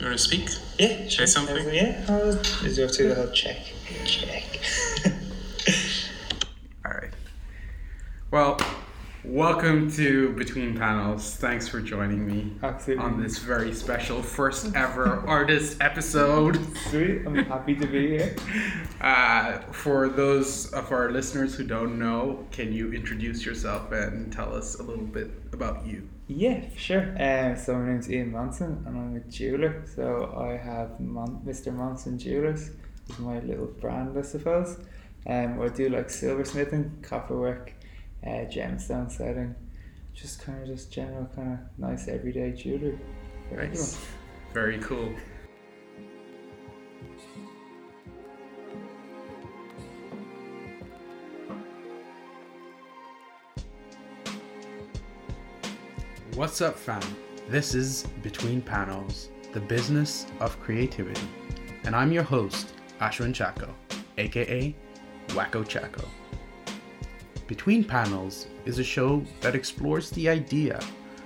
You want to speak? Yeah, Say something? Yeah, I'll just go through the whole check. Check. All right. Well, welcome to Between Panels. Thanks for joining me Absolutely. on this very special first ever artist episode. Sweet, I'm happy to be here. Uh, for those of our listeners who don't know, can you introduce yourself and tell us a little bit about you? Yeah, sure. Um, so my name's Ian Monson and I'm a jeweler. So I have Mon- Mr. Monson Jewelers. Is my little brand, I suppose. Um, I do like silversmithing, copper work, uh, gemstone setting, just kind of just general kind of nice everyday jewelry. everyone. Nice. Very cool. What's up, fam? This is Between Panels, the business of creativity. And I'm your host, Ashwin Chaco, aka Wacko Chaco. Between Panels is a show that explores the idea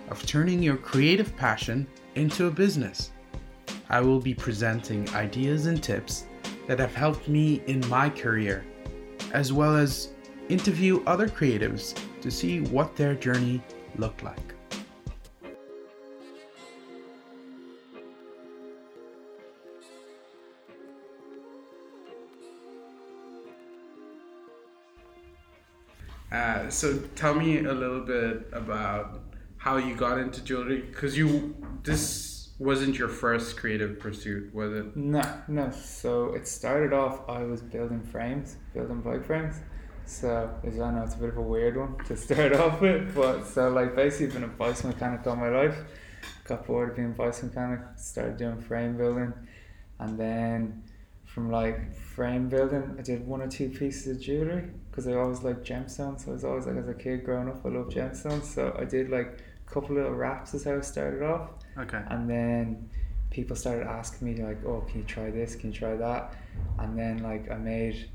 of turning your creative passion into a business. I will be presenting ideas and tips that have helped me in my career, as well as interview other creatives to see what their journey looked like. So tell me a little bit about how you got into jewelry because you this wasn't your first creative pursuit was it No, no. So it started off. I was building frames, building bike frames. So as I know, it's a bit of a weird one to start off with. But so like basically been a bike mechanic all my life. Got bored of being a bicycle mechanic. Started doing frame building, and then from like frame building, I did one or two pieces of jewelry because I always liked gemstones. So I was always like as a kid growing up, I loved gemstones. So I did like a couple little wraps. Is how I started off. okay And then people started asking me like, "Oh, can you try this? Can you try that?" And then like I made,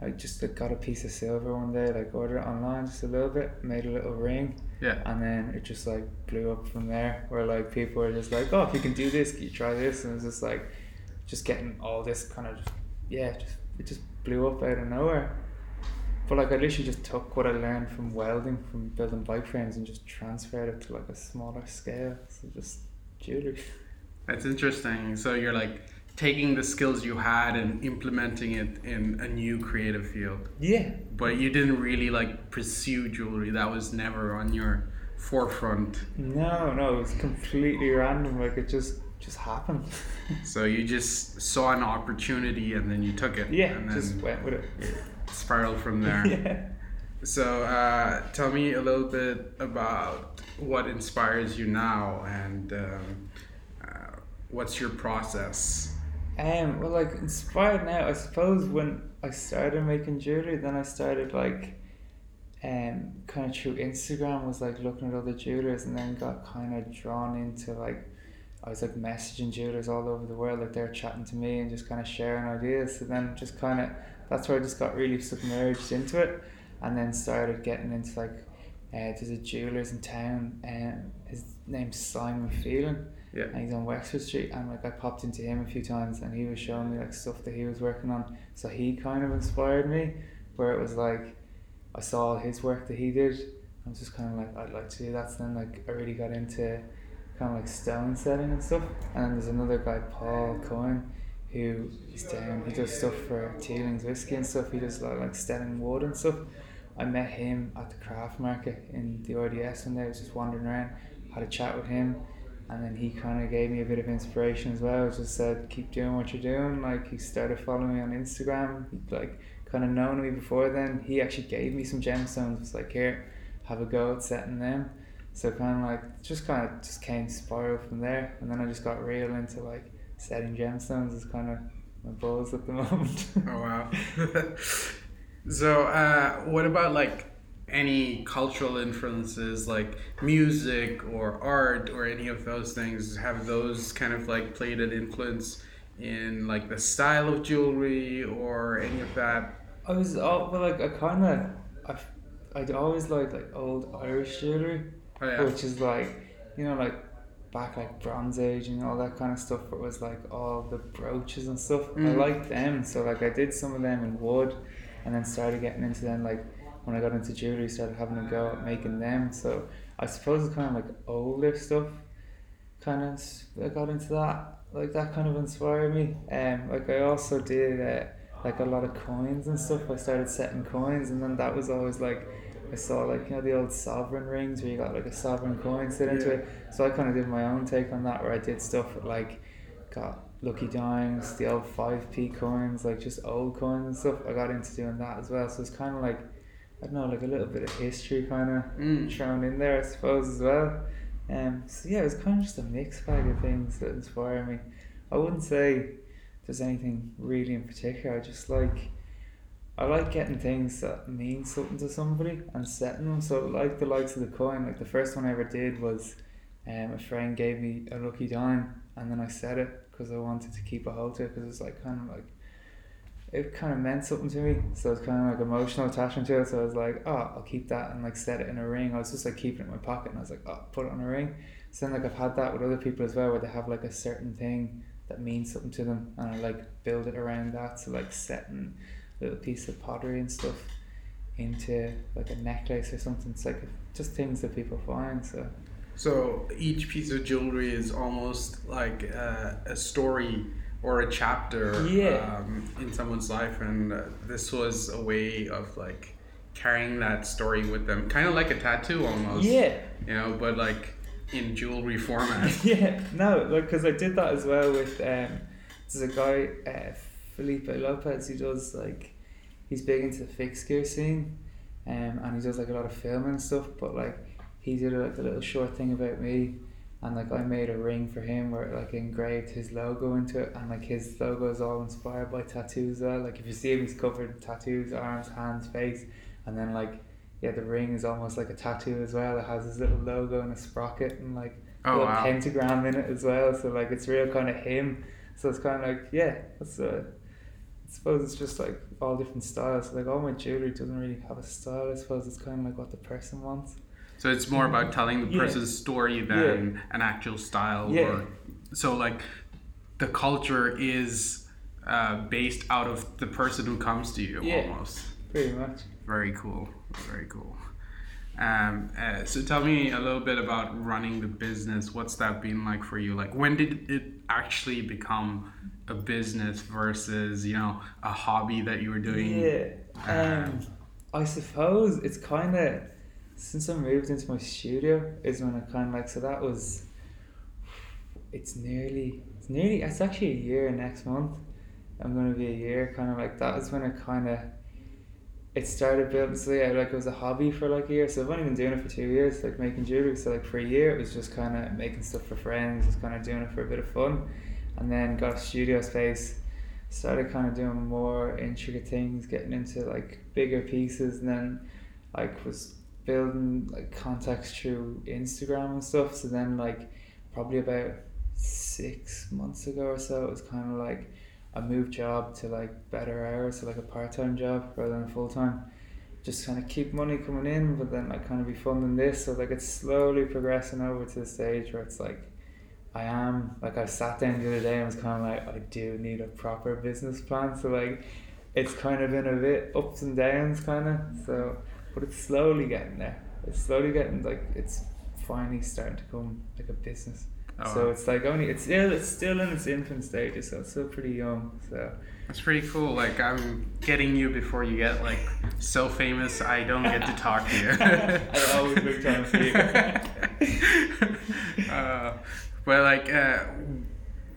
I just like, got a piece of silver one day, like ordered it online just a little bit, made a little ring, yeah and then it just like blew up from there. Where like people were just like, "Oh, if you can do this, can you try this?" And it was just like, just getting all this kind of, just, yeah, just it just blew up out of nowhere. But like I literally just took what I learned from welding, from building bike frames, and just transferred it to like a smaller scale. So just jewelry. that's interesting so you're like taking the skills you had and implementing it in a new creative field Yeah. but you didn't really like pursue jewelry that was never on your forefront No, no, it was completely random. Like it just just happened. so you just saw an opportunity and then you took it yeah, and then just went with it. Spiraled from there yeah. So, uh, tell me a little bit about what inspires you now and um, uh, what's your process? Um. Well, like inspired now. I suppose when I started making jewelry, then I started like, um, kind of through Instagram was like looking at other jewelers, and then got kind of drawn into like. I was like messaging jewelers all over the world, like they're chatting to me and just kind of sharing ideas. So then just kind of that's where I just got really submerged into it, and then started getting into like uh, there's a jewelers in town, and his name's Simon Phelan, Yeah. and he's on Wexford Street. And like I popped into him a few times, and he was showing me like stuff that he was working on. So he kind of inspired me, where it was like I saw his work that he did. I was just kind of like I'd like to do that. So then like I really got into kind of like stone setting and stuff. And then there's another guy, Paul Cohen, who he's down. He does stuff for Teeling's whiskey and stuff. He does like like Stelling wood and stuff. I met him at the craft market in the RDS one day. I was just wandering around, had a chat with him, and then he kind of gave me a bit of inspiration as well. Just said, keep doing what you're doing. Like he started following me on Instagram. He'd like kind of known me before then. He actually gave me some gemstones. Was like, here, have a go at setting them. So kind of like just kind of just came spiral from there, and then I just got real into like setting gemstones. Is kind of my buzz at the moment. Oh, wow. so, uh, what about like any cultural influences like music or art or any of those things? Have those kind of like played an influence in like the style of jewelry or any of that? I was all well, like I kind of I've I'd always liked like old Irish jewelry, Oh, yeah. which is like you know like back like Bronze Age and all that kind of stuff. Where it was like all the brooches and stuff. I Mm. liked them, so like I did some of them in wood, and then started getting into them like when I got into jewelry, started having a go at making them. So I suppose it's kind of like older stuff. Kind of I got into that. Like that kind of inspired me. Um, like I also did uh, like a lot of coins and stuff. I started setting coins, and then that was always like I saw like you know the old sovereign rings where you got like a sovereign coin set into Yeah. it. So I kind of did my own take on that, where I did stuff like got lucky dimes, the old five p coins, like just old coins and stuff. I got into doing that as well. So it's kind of like I don't know, like a little bit of history kind of Mm. thrown in there, I suppose as well. Um, so yeah, it was kind of just a mixed bag of things that inspire me. I wouldn't say there's anything really in particular. I just like I like getting things that mean something to somebody and setting them. So like the likes of the coin, like the first one I ever did was um, a friend gave me a lucky dime and then I set it because I wanted to keep a hold to it because it's like kind of like it kind of meant something to me. So it's kind of like emotional attachment to it. So I was like, oh, I'll keep that and like set it in a ring. I was just like keeping it in my pocket and I was like, oh, put it on a ring. So then like I've had that with other people as well where they have like a certain thing that means something to them and I like build it around that. So like setting little piece of pottery and stuff into like a necklace or something. It's like just things that people find. So So each piece of jewelry is almost like uh, a story or a chapter Yeah. um, in someone's life, and uh, this was a way of like carrying that story with them, kind of like a tattoo almost. yeah. You know, but like in jewelry format. yeah, no, like because I did that as well with um, there's a guy uh, Felipe Lopez. He does like he's big into the fixed gear scene, um, and he does like a lot of filming and stuff. But like he did like a little short thing about me, and like I made a ring for him where it, like engraved his logo into it, and like his logo is all inspired by tattoos. As well, like if you see him, he's covered in tattoos, arms, hands, face, and then like. Yeah, the ring is almost like a tattoo as well. It has his little logo and a sprocket and like Oh little wow. pentagram in it as well. So like it's real kind of him. So it's kind of like yeah, that's uh, suppose it's just like all different styles. Like all my jewelry doesn't really have a style. I suppose it's kind of like what the person wants. So it's more about telling the Yeah. person's story than an actual style. Yeah. Or, so like the culture is uh, based out of the person who comes to you Yeah. almost. Pretty much. Very cool. Very cool. Um, uh, so tell me a little bit about running the business. What's that been like for you? Like when did it actually become a business versus you know a hobby that you were doing? Yeah. uh, Um, I suppose it's kind of since I moved into my studio is when I kind of like so that was. It's nearly it's nearly it's actually a year next month. I'm gonna be a year kind of like that is when i kind of. It started building so yeah like it was a hobby for like a year so I've only been doing it for two years like making jewelry so like for a year it was just kind of making stuff for friends just kind of doing it for a bit of fun and then got a studio space started kind of doing more intricate things, getting into like bigger pieces, and then like was building like contacts through Instagram and stuff. So then like probably about six months ago or so, it was kind of like a move job to like better hours, so like a part time job rather than full time. Just kind of keep money coming in, but then like kind of be funding this. So like it's slowly progressing over to the stage where it's like I am like I sat down the other day and was kind of like I do need a proper business plan. So like it's kind of been a bit ups and downs, kind of. So, but it's slowly getting there. It's slowly getting like it's finally starting to come like a business. Oh, So it's like only it's still it's still in its infant stages, so it's still pretty young. So That's pretty cool. Like I'm getting you before you get like so famous. I don't get to talk to you. I always look down for you. uh, but like, uh,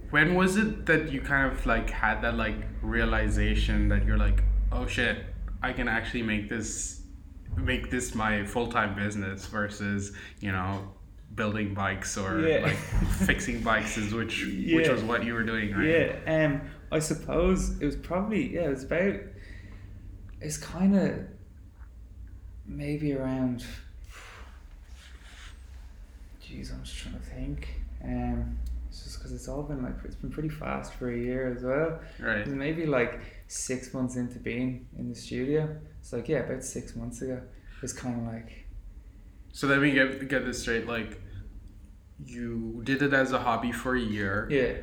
when was it that you kind of like had that like realization that you're like, oh shit, I can actually make this, make this my full time business versus you know building bikes or Yeah. like fixing bikes is which which was what you were doing right Yeah, um, I suppose it was probably yeah, it was about. It's kind of maybe around. Jeez, I'm just trying to think. Um, it's just because it's all been like it's been pretty fast for a year as well. right was maybe like six months into being in the studio. It's like yeah, about six months ago. It's kind of like So let me get get this straight. Like, you did it as a hobby for a year. Yeah,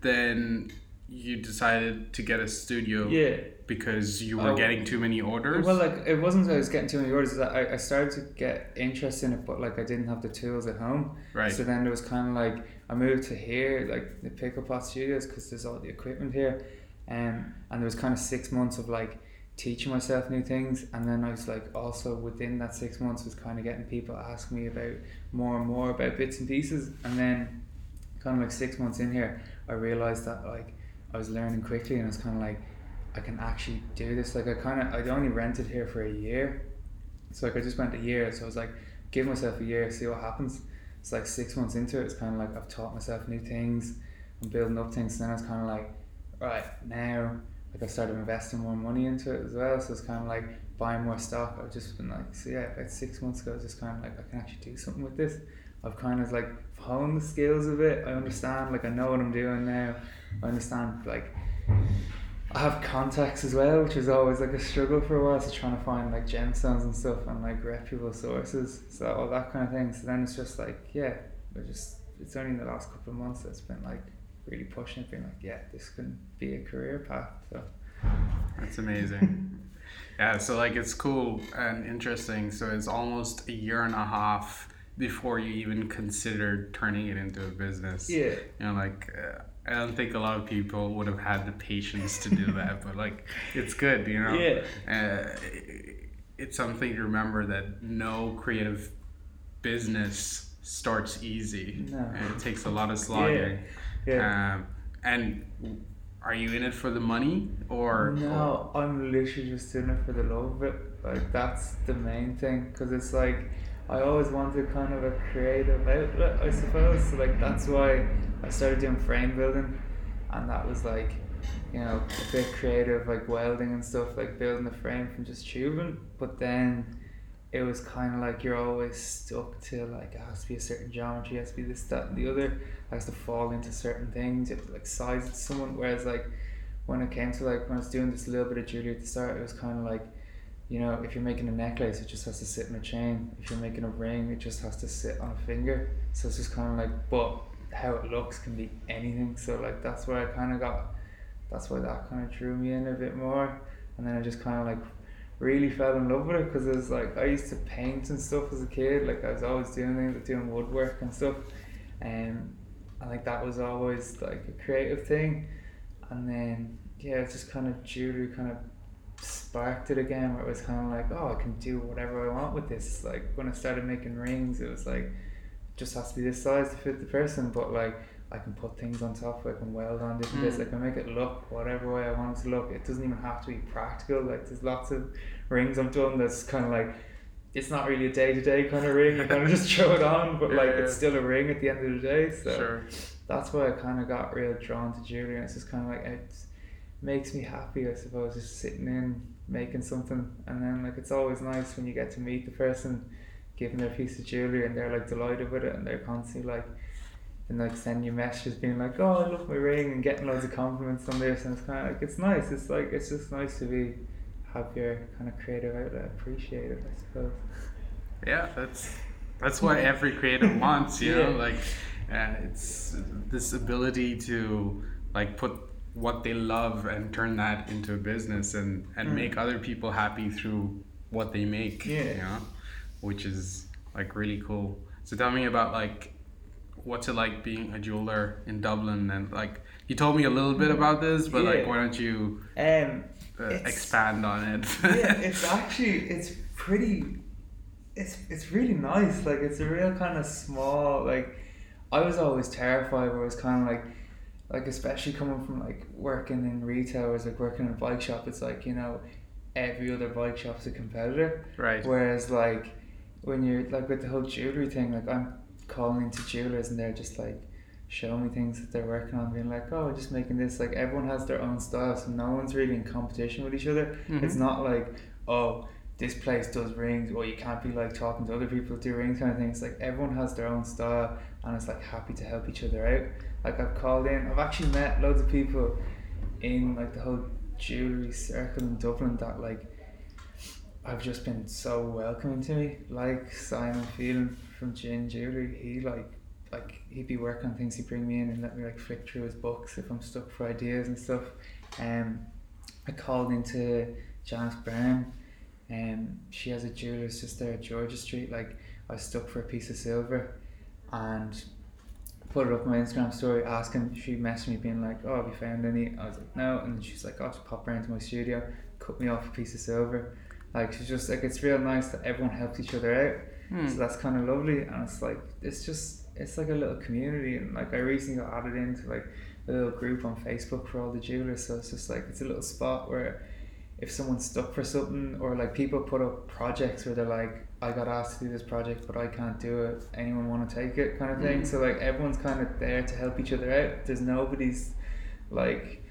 Then you decided to get a studio yeah. Because you were Oh. getting too many orders. Well, like it wasn't that I was getting too many orders. I, I started to get interest in it, but like I didn't have the tools at home. right. So then it was kind of like I moved to here, like the Pickle Pot Studios, because there's all the equipment here, um, and there was kind of six months of like teaching myself new things, and then I was like also within that six months was kind of getting people asking me about more and more about bits and pieces, and then kind of like six months in here, I realized that like I was learning quickly, and I was kind of like I can actually do this. Like I kind of I'd only rented here for a year, so like I just went a year, so I was like give myself a year, see what happens it's like six months into it, it's kind of like I've taught myself new things, I'm building up things. And then I was kind of like, right now, like I started investing more money into it as well. So it's kind of like buying more stock. I've just been like, so yeah, about six months ago, I just kind of like, I can actually do something with this. I've kind of like honed the skills of it. I understand, like I know what I'm doing now. I understand, like I have contacts as well, which is always like a struggle for a while. So trying to find like gemstones and stuff and like reputable sources, so all that kind of thing. So then it's just like, yeah, I just it's only in the last couple of months that's been like really pushing it, being like, yeah, this can be a career path. So That's amazing. yeah, so like it's cool and interesting. So it's almost a year and a half before you even considered turning it into a business. yeah, You know, like uh, I don't think a lot of people would have had the patience to do that, but like it's good, you know. yeah, Uh, it's something to remember that no creative business starts easy. No. And it takes a lot of slogging. yeah. Um, and are you in it for the money or no, I'm literally just doing it for the love of it. Like that's the main thing, because it's like I always wanted kind of a creative outlet, I suppose. So like that's why I started doing frame building, and that was like, you know, a bit creative, like welding and stuff, like building the frame from just tubing. But then it was kind of like you're always stuck to like it has to be a certain geometry, it has to be this, that, and the other. It has to fall into certain things. You have to like size it to someone. Whereas like when it came to like when I was doing this little bit of jewelry at the start, it was kind of like, you know, if you're making a necklace, it just has to sit in a chain. If you're making a ring, it just has to sit on a finger. So it's just kind of like, but how it looks can be anything. So like that's where I kind of got, that's why that kind of drew me in a bit more. And then I just kind of like really fell in love with it because it was like I used to paint and stuff as a kid. Like I was always doing things, like doing woodwork and stuff. Um, and like that was always like a creative thing. And then yeah, it's just kind of jewelry kind of sparked it again where it was kind of like oh I can do whatever I want with this. Like when I started making rings, it was like it just has to be this size to fit the person, but like. I can put things on top. I can weld on different bits. Mm. I can make it look whatever way I want it to look. It doesn't even have to be practical. Like there's lots of rings I've done that's kind of like it's not really a day to day kind of ring. You kind of just throw it on, but like Yeah. it's still a ring at the end of the day. So sure. that's why I kind of got real drawn to jewelry. And it's just kind of like it makes me happy, I suppose, just sitting in making something. And then like it's always nice when you get to meet the person, giving their piece of jewelry, and they're like delighted with it, and they're constantly like. And like sending you messages being like, oh, I love my ring, and getting loads of compliments on this, and it's kind of like it's nice. It's like it's just nice to be have your kind of creative outlet appreciated, I suppose. Yeah, that's that's what every creative wants, you know, like uh, it's this ability to like put what they love and turn that into a business and and Mm. make other people happy through what they make, Yeah. you know, which is like really cool. So tell me about like what's it like being a jeweler in Dublin and like you told me a little bit about this, but like why don't you Um, uh, expand on it? yeah, it's actually it's pretty it's it's really nice. Like it's a real kind of small like I was always terrified where it was kind of like like especially coming from like working in retail or like working in a bike shop it's like you know every other bike shop's a competitor right. whereas like when you're like with the whole jewelry thing like I'm calling into jewelers and they're just like showing me things that they're working on being like oh just making this like everyone has their own style so no one's really in competition with each other it's Mhm. not like, oh, this place does rings, or you can't be like talking to other people that do rings kind of thing. It's like everyone has their own style and it's like happy to help each other out. Like I've called in, I've actually met loads of people in like the whole jewelry circle in Dublin that like I've just been so welcoming to me. Like Simon Phelan from Gin Jewelry, he like like he'd be working on things. He'd bring me in and let me like flick through his books if I'm stuck for ideas and stuff. Um, I called into Janice Brown. Um, she has a jeweler's just there at George's Street. Like I was stuck for a piece of silver, and put it up on my Instagram story asking. She messaged me being like, "Oh, have you found any?" I was like, "No," and she's like, "Oh, just pop around to my studio, cut me off a piece of silver." Like she's just like it's real nice that everyone helps each other out. Hmm. So that's kind of lovely, and it's like it's just it's like a little community, and like I recently got added into like a little group on Facebook for all the jewelers. So it's just like it's a little spot where if someone's stuck for something, or like people put up projects where they're like, I got asked to do this project, but I can't do it. Anyone want to take it, kind of thing. Mhm. So like everyone's kind of there to help each other out. There's nobody's like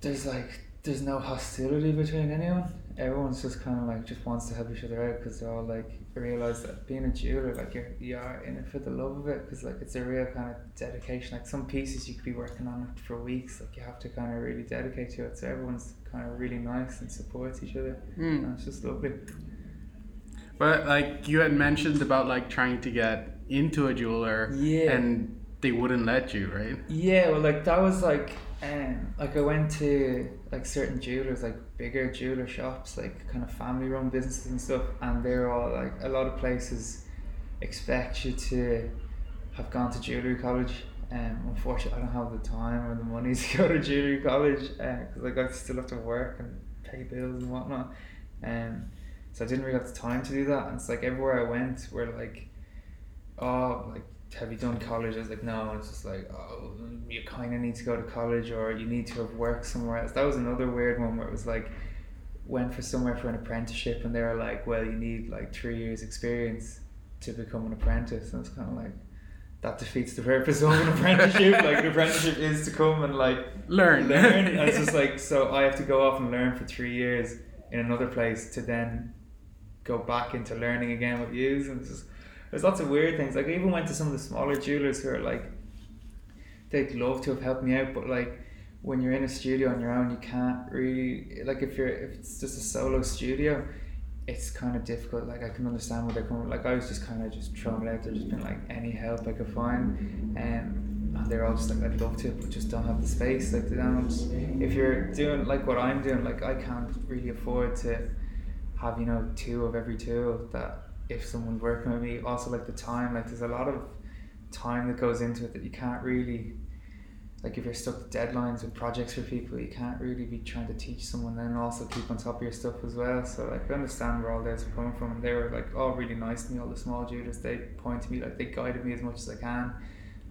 there's like there's no hostility between anyone. Everyone's just kind of like just wants to help each other out because they're all like realize that being a jeweler, like you're you are in it for the love of it because like it's a real kind of dedication. Like some pieces you could be working on it for weeks. Like you have to kind of really dedicate to it. So everyone's kind of really nice and supports each other. Hmm. And it's just lovely. But like you had mentioned about like trying to get into a jeweler, Yeah. and they wouldn't let you, right? Yeah, well, like that was like, um, like I went to like certain jewelers, like bigger jeweler shops, like kind of family-run businesses and stuff, and they're all like a lot of places expect you to have gone to jewelry college. Um, unfortunately, I don't have the time or the money to go to jewelry college because like I still have to work and pay bills and whatnot. Um, so I didn't really have the time to do that. And it's like everywhere I went, were like, oh, like have you done college? I was like, no. And it's just like, oh, you kind of need to go to college or you need to have worked somewhere else. That was another weird one where it was like, went for somewhere for an apprenticeship and they were like, well, you need like three years experience to become an apprentice. And it's kind of like, that defeats the purpose of an apprenticeship. like an apprenticeship is to come and like Learn. learn. And it's just like, so I have to go off and learn for three years in another place to then go back into learning again with you. And just, there's lots of weird things. Like I even went to some of the smaller jewelers who are like, they'd love to have helped me out, but like when you're in a studio on your own, you can't really like if you're if it's just a solo studio, it's kind of difficult. Like I can understand where they're coming. Like I was just kind of just throwing it out there, just been like any help I could find, um, and they're all just like I'd love to, but just don't have the space. Like they don't. If you're doing like what I'm doing, like I can't really afford to have you know two of every two that if someone's working with me. Also like the time, like there's a lot of time that goes into it that you can't really like if you're stuck with deadlines with projects for people you can't really be trying to teach someone and also keep on top of your stuff as well. So like I understand where all those are coming from. And they were like all really nice to me all the small jewelers they point to me like they guided me as much as I can.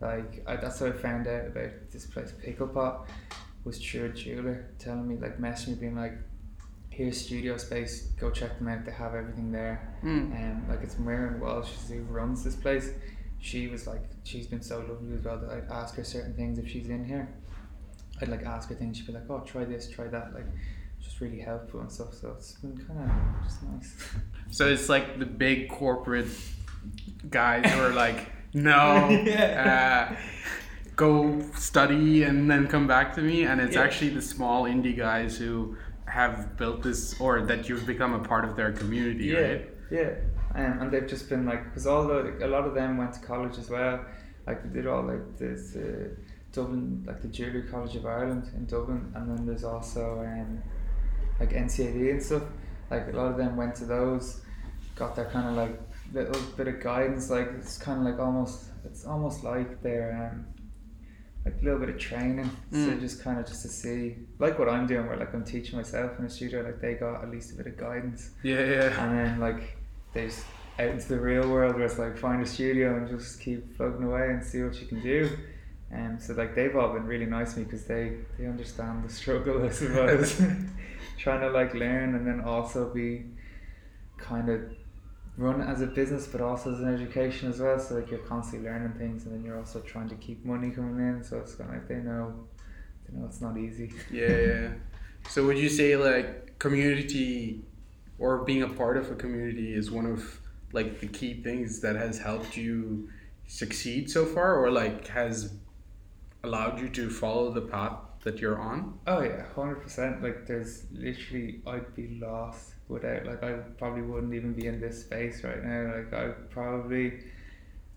Like I, that's how I found out about this place Pickle Pot was through a jeweler telling me like messaging me being like here's studio space go check them out they have everything there Hmm. um, like it's Miriam Walsh who runs this place. She was like, she's been so lovely as well that I'd ask her certain things if she's in here. I'd like ask her things. She'd be like, "Oh, try this, try that." Like, just really helpful and stuff. So it's been kind of just nice. So it's like the big corporate guys who are like, no, Yeah. uh, go study and then come back to me. And it's Yeah. actually the small indie guys who have built this, or that you've become a part of their community, yeah, right? yeah. Um, and they've just been like, because all the a lot of them went to college as well. Like they did all like this uh, Dublin, like the Jewelry College of Ireland in Dublin, and then there's also um, like NCAD and stuff. Like a lot of them went to those, got their kind of like little bit of guidance. Like it's kind of like almost, it's almost like they're um, like a little bit of training. So Mm. just kind of just to see, like what I'm doing, where like I'm teaching myself in a studio. Like they got at least a bit of guidance Yeah, yeah. and then like they just out into the real world where it's like find a studio and just keep floating away and see what you can do. And so like they've all been really nice to me because they they understand the struggle I suppose. Trying to like learn and then also be kind of run as a business but also as an education as well. So like you're constantly learning things and then you're also trying to keep money coming in. So it's kind of like they know they know it's not easy. Yeah, yeah. So would you say like community or being a part of a community is one of like the key things that has helped you succeed so far or like has allowed you to follow the path that you're on? Oh yeah, hundred percent. Like there's literally I'd be lost without like I probably wouldn't even be in this space right now. Like I probably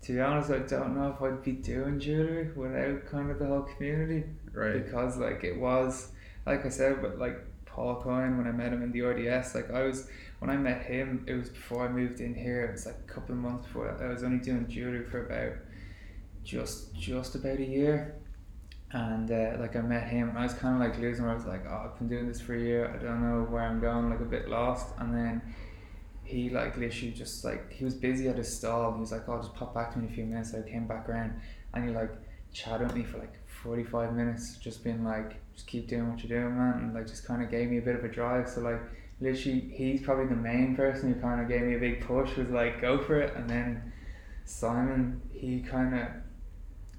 to be honest, I don't know if I'd be doing jewelry without kind of the whole community Right. because like it was like I said, but like Paul Coyne when I met him in the RDS, like I was when I met him, it was before I moved in here. It was like a couple of months before. I was only doing jewelry for about just just about a year, and uh, like I met him, I was kind of like losing. Where I was like, oh, I've been doing this for a year. I don't know where I'm going. Like a bit lost, and then he like literally just like he was busy at his stall. He was like, oh, I'll just pop back to me in a few minutes. So I came back around, and he like chatted with me for like 45 minutes just being like just keep doing what you're doing man and like just kind of gave me a bit of a drive so like literally he's probably the main person who kind of gave me a big push was like go for it and then Simon he kind of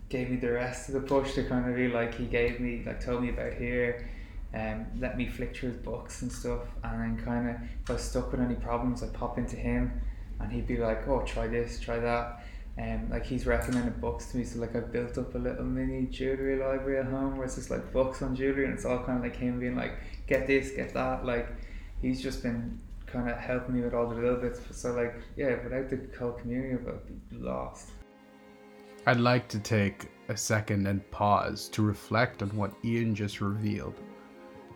gave me the rest of the push to kind of be like he gave me like told me about here um, let me flick through his books and stuff and then kind of if I was stuck with any problems I'd pop into him and he'd be like oh try this try that. And um, like he's recommended books to me so like I've built up a little mini jewelry library at home where it's just like books on jewelry and it's all kind of like him being like get this get that like he's just been kind of helping me with all the little bits so like yeah without the whole community I'd be lost I'd like to take a second and pause to reflect on what Ian just revealed.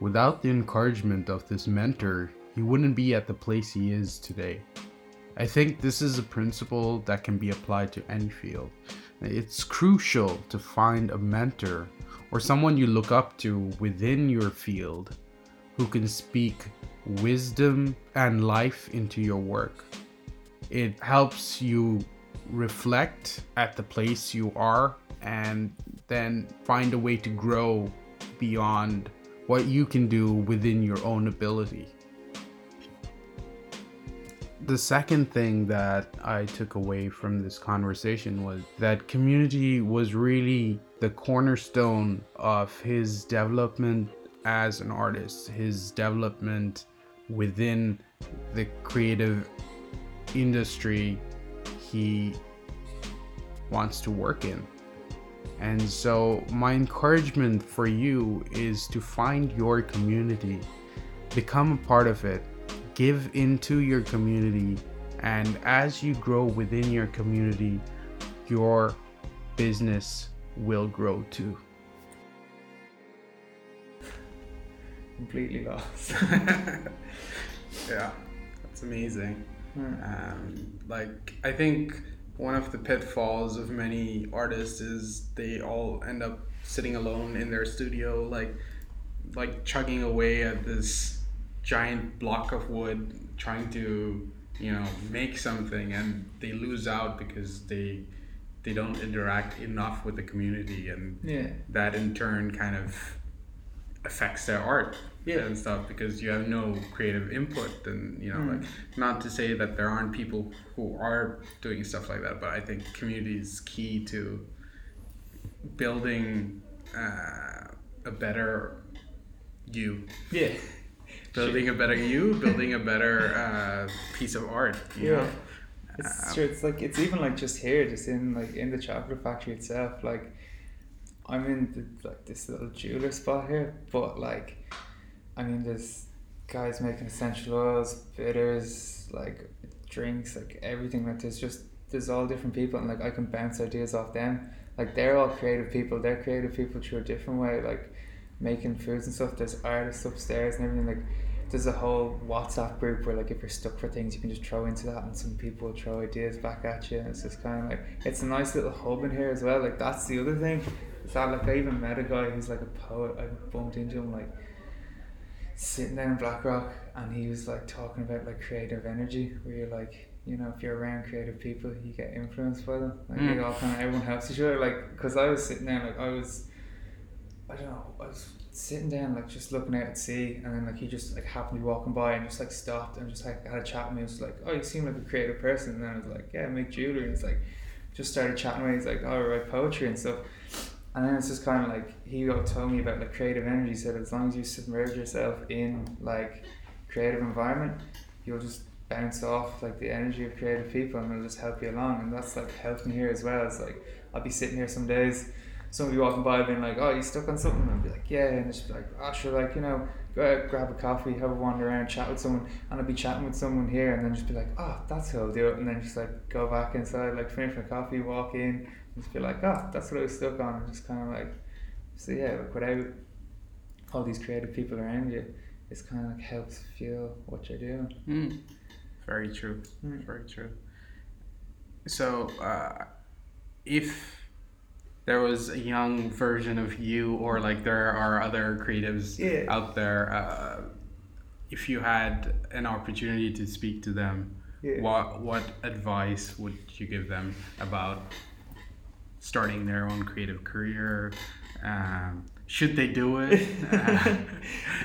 Without the encouragement of this mentor, he wouldn't be at the place he is today. I think this is a principle that can be applied to any field. It's crucial to find a mentor or someone you look up to within your field who can speak wisdom and life into your work. It helps you reflect at the place you are and then find a way to grow beyond what you can do within your own ability. The second thing that I took away from this conversation was that community was really the cornerstone of his development as an artist, his development within the creative industry he wants to work in. And so, my encouragement for you is to find your community, become a part of it, give into your community and as you grow within your community your business will grow too. Completely lost. Yeah that's amazing um, like i think one of the pitfalls of many artists is they all end up sitting alone in their studio like like chugging away at this giant block of wood trying to you know make something and they lose out because they they don't interact enough with the community and yeah. that in turn kind of affects their art yeah. and stuff because you have no creative input and you know mm. like not to say that there aren't people who are doing stuff like that but i think community is key to building uh, a better you yeah building a better you, building a better uh, piece of art. yeah. Know? It's um, true. It's like it's even like just here, just in like in the chocolate factory itself. Like I'm in the, like this little jeweler spot here, but like I mean, there's guys making essential oils, bitters, like drinks, like everything. Like there's just there's all different people, and like I can bounce ideas off them. Like they're all creative people. They're creative people through a different way. Like making foods and stuff. There's artists upstairs and everything. Like there's a whole WhatsApp group where like if you're stuck for things, you can just throw into that, and some people will throw ideas back at you. And it's just kind of like it's a nice little hub in here as well. Like that's the other thing. Is that like I even met a guy who's like a poet. I bumped into him like sitting down in Blackrock, and he was like talking about like creative energy, where you're like. You know, if you're around creative people, you get influenced by them. Like, mm. all kind of everyone helps each other. Like, because I was sitting there, like I was I don't know, I was sitting down like just looking out at sea and then like he just like happened to be walking by and just like stopped and just like had a chat with me. He was like, Oh, you seem like a creative person and then I was like, Yeah, I make jewelry and it's like just started chatting with me, he's like, Oh, I write poetry and stuff. And then it's just kind of like he told me about like creative energy. Said as long as you submerge yourself in like creative environment, you'll just bounce off like the energy of creative people and it'll just help you along. And that's like helped me here as well. It's like I'll be sitting here some days somebody walking by being like, "Oh, you stuck on something?" I'd be like, "Yeah," and it's like, "Oh, sure, like you know, go out, grab a coffee, have a wander around, chat with someone," and I'd be chatting with someone here, and then just be like, "Oh, that's how I'll do it," and then just like go back inside, like finish my coffee, walk in, just be like, "Oh, that's what I was stuck on," and just kind of like, so yeah, like without all these creative people around you, it's kind of like helps feel what you're doing. Mm. Very true. Mm. Very true. So, uh, if there was a young version of you, or like there are other creatives Yeah. out there, uh, if you had an opportunity to speak to them, Yeah. what what advice would you give them about starting their own creative career? Um, should they do it?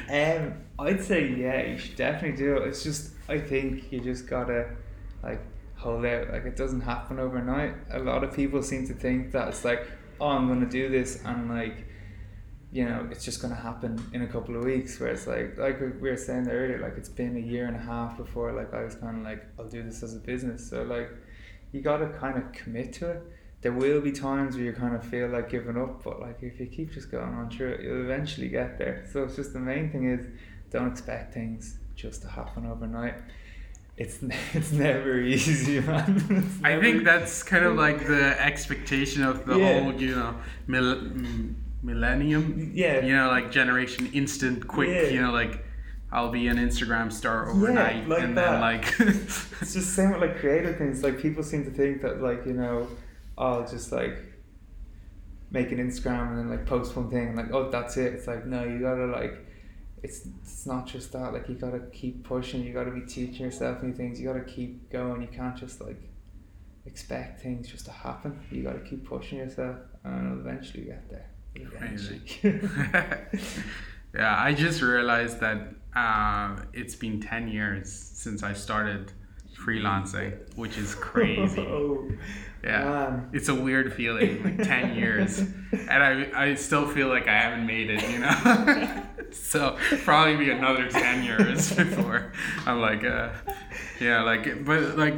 Um, I'd say yeah, you should definitely do it. It's just I think you just gotta like hold out. Like it doesn't happen overnight. A lot of people seem to think that it's like, oh, I'm gonna do this and like, you know, it's just gonna happen in a couple of weeks. Where it's like, like we were saying earlier, like it's been a year and a half before like I was kind of like, I'll do this as a business. So like, you gotta kind of commit to it. There will be times where you kind of feel like giving up, but like if you keep just going on through it, you'll eventually get there. So it's just the main thing is don't expect things just to happen overnight. It's it's never easy, man. It's I think that's kind of like the expectation of the Yeah. whole, you know, mil- mm, millennium. Yeah. You know, like generation instant, quick. Yeah. You know, like I'll be an Instagram star overnight, yeah, like and that. then like. it's just same with like creative things. Like people seem to think that like you know, I'll just like make an Instagram and then like post one thing and like oh that's it. It's like no, you gotta like. It's, it's not just that like you gotta keep pushing you gotta be teaching yourself new things you gotta keep going you can't just like expect things just to happen you gotta keep pushing yourself and eventually get there Eventually. yeah, I just realized that uh, it's been ten years since I started freelancing, which is crazy. oh, Yeah. man. It's a weird feeling, like 10 years. And I, I still feel like I haven't made it, you know? so probably be another 10 years before I'm like, uh, yeah, like, but like,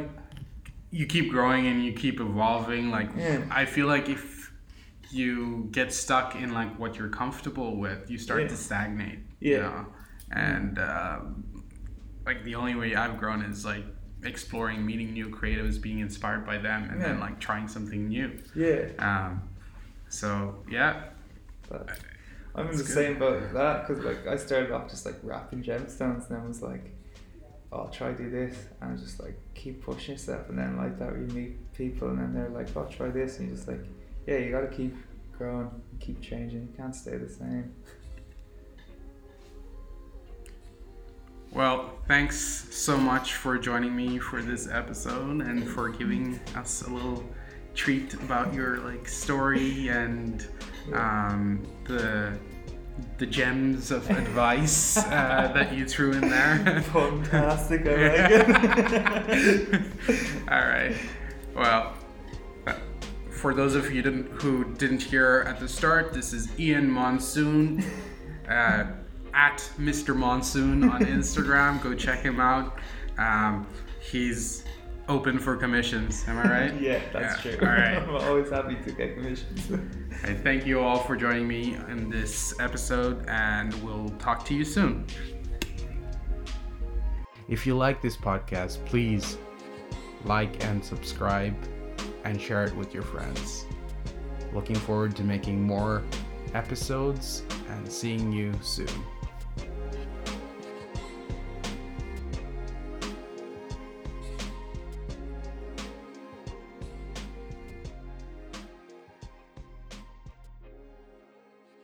you keep growing and you keep evolving. Like, Yeah. I feel like if you get stuck in like what you're comfortable with, you start Yeah. to stagnate, Yeah. you know? And, um, like, the only way I've grown is like, exploring meeting new creatives being inspired by them and then like trying something new yeah um, so yeah But I'm in the good. same boat with that because like I started off just like wrapping gemstones and then was like, oh, I'll try do this and just like keep pushing yourself and then like that you meet people and then they're like, oh, try this and you're just like, yeah, you gotta keep growing, keep changing. You can't stay the same. Well thanks so much for joining me for this episode and for giving us a little treat about your like story and um, the the gems of advice uh, that you threw in there Fantastic, I like it. All right. Well, uh, for those of you didn't, who didn't hear at the start, this is Ian Monson uh, at Mr. Monson on Instagram. Go check him out. Um, he's open for commissions. Am I right? yeah, that's Yeah, true. All right. I'm always happy to get commissions. I thank you all for joining me in this episode, and we'll talk to you soon. If you like this podcast, please like and subscribe and share it with your friends. Looking forward to making more episodes and seeing you soon.